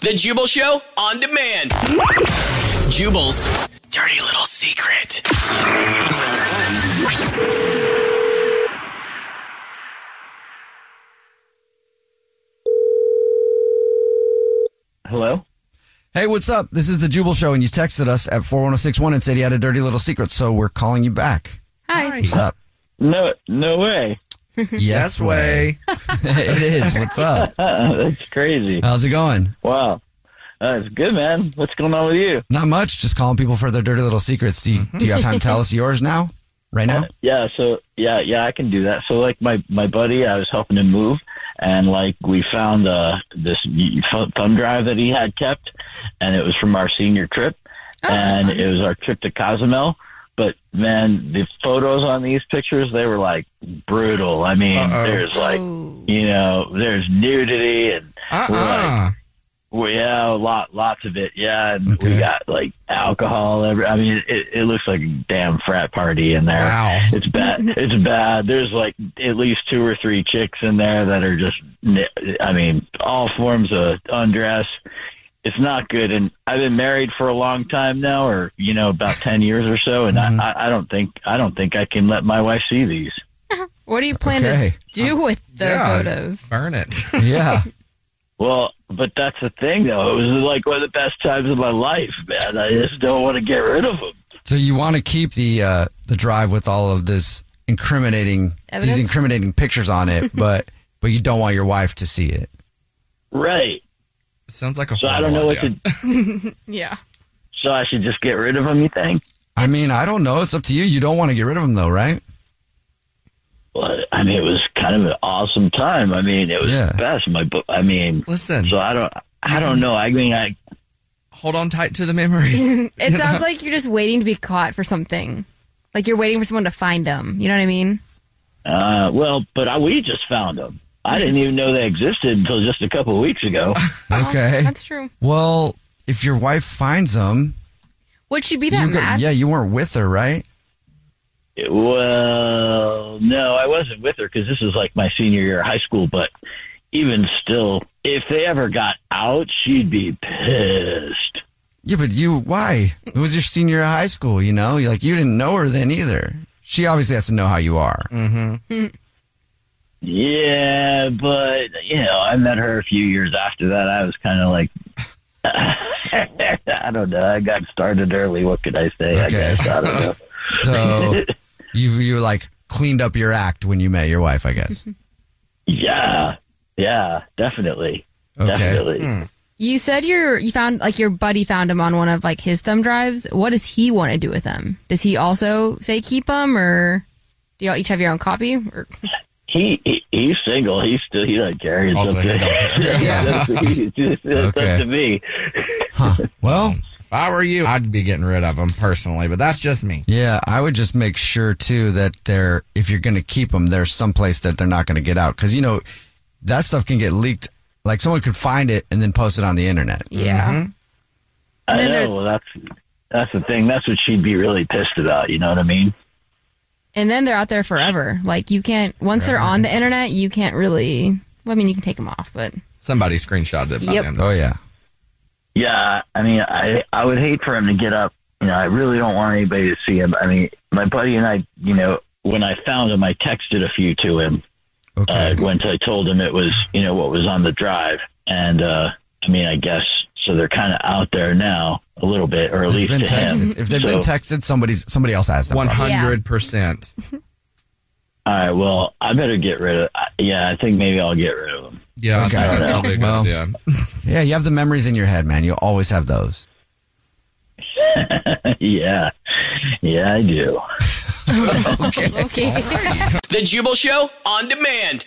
The Jubal Show on demand. Jubal's dirty little secret. Hello? Hey, what's up? This is the Jubal Show, and you texted us at 41061 and said you had a dirty little secret, so we're calling you back. Hi. What's up? No, no way. Yes, way. it is. What's up? That's crazy. How's it going? Wow. Uh, it's good, man. What's going on with you? Not much. Just calling people for their dirty little secrets. Do you, do you have time to tell us yours now? Right now? Yeah, so yeah, yeah, I can do that. So like my my buddy, I was helping him move, and like we found uh this thumb drive that he had kept, and it was from our senior trip, and it was our trip to Cozumel. But man, the photos on these pictures, they were like brutal. I mean, Uh-oh. there's like, you know, there's nudity and uh-uh. we're like, well, yeah, a lot, lots of it. Yeah, and we got like alcohol. Every, I mean, it, it looks like a damn frat party in there. Wow. It's bad. It's bad. There's like at least two or three chicks in there that are just, I mean, all forms of undress. It's not good. And I've been married for a long time now, or you know, about ten years or so, and I, I, I don't think I don't think I can let my wife see these. What do you plan Okay. to do with the Yeah. photos? Burn it. Yeah. Well, but that's the thing, though. It was like one of the best times of my life, man. I just don't want to get rid of them. So you want to keep the uh, the drive with all of this incriminating Evidence? these incriminating pictures on it, but but you don't want your wife to see it. Right. Sounds like a So I don't know what to. yeah. So I should just get rid of them. You think? I mean, I don't know. It's up to you. You don't want to get rid of them though, right? Well, I mean, it was kind of an awesome time. I mean, it was the best. My, bo- I mean, listen. So I don't. I don't know. I mean, I hold on tight to the memories. it sounds like you're just waiting to be caught for something. Like you're waiting for someone to find them. You know what I mean? Uh, well, but I, we just found them. I didn't even know they existed until just a couple of weeks ago. Okay. That's true. Well, if your wife finds them, Would she be that you go- mad? yeah, you weren't with her, right? Well, no, I wasn't with her because this is like my senior year of high school. But even still, if they ever got out, she'd be pissed. Yeah, but you why? It was your senior year of high school, you know? Like you didn't know her then either. She obviously has to know how you are. Mm-hmm. Yeah, but you know, I met her a few years after that. I was kind of like, I don't know. I got started early. What could I say? I guess I don't know. So you you like cleaned up your act when you met your wife, I guess. Yeah, yeah, definitely, Okay. definitely. Hmm. You said you're you found like your buddy found him on one of like his thumb drives. What does he want to do with them? Does he also say keep them, or do y'all each have your own copy? Or He, he he's single. He's still he doesn't care. He's Also, he okay. don't care. yeah, that's, just, that's Okay. to me. Well, if I were you, I'd be getting rid of them personally, but that's just me. Yeah, I would just make sure too that they're if you're going to keep them, there's someplace that they're not going to get out because you know that stuff can get leaked Like someone could find it and then post it on the internet. Yeah. Mm-hmm. I then there- know. Well, that's that's the thing. That's what she'd be really pissed about. You know what I mean? And then they're out there forever. Like you can't once they're on the internet, you can't really. Well, I mean, you can take them off, but Somebody screenshotted it by Yep. then. Oh yeah. Yeah. I mean, I I would hate for him to get up. You know, I really don't want anybody to see him. I mean, my buddy and I. You know, when I found him, I texted a few to him. Okay. uh, once I told him it was, you know, what was on the drive. And, uh, I mean, I guess, so they're kind of out there now a little bit, or at They've least been to him. If they've So- been texted, somebody's somebody else has them. Hundred percent. All right, well, I better get rid of, yeah, I think maybe I'll get rid of them. Yeah, Okay. I think that's probably a good Well- idea. Yeah, you have the memories in your head, man. You always have those. yeah. Yeah, I do. okay. The Jubal Show on demand.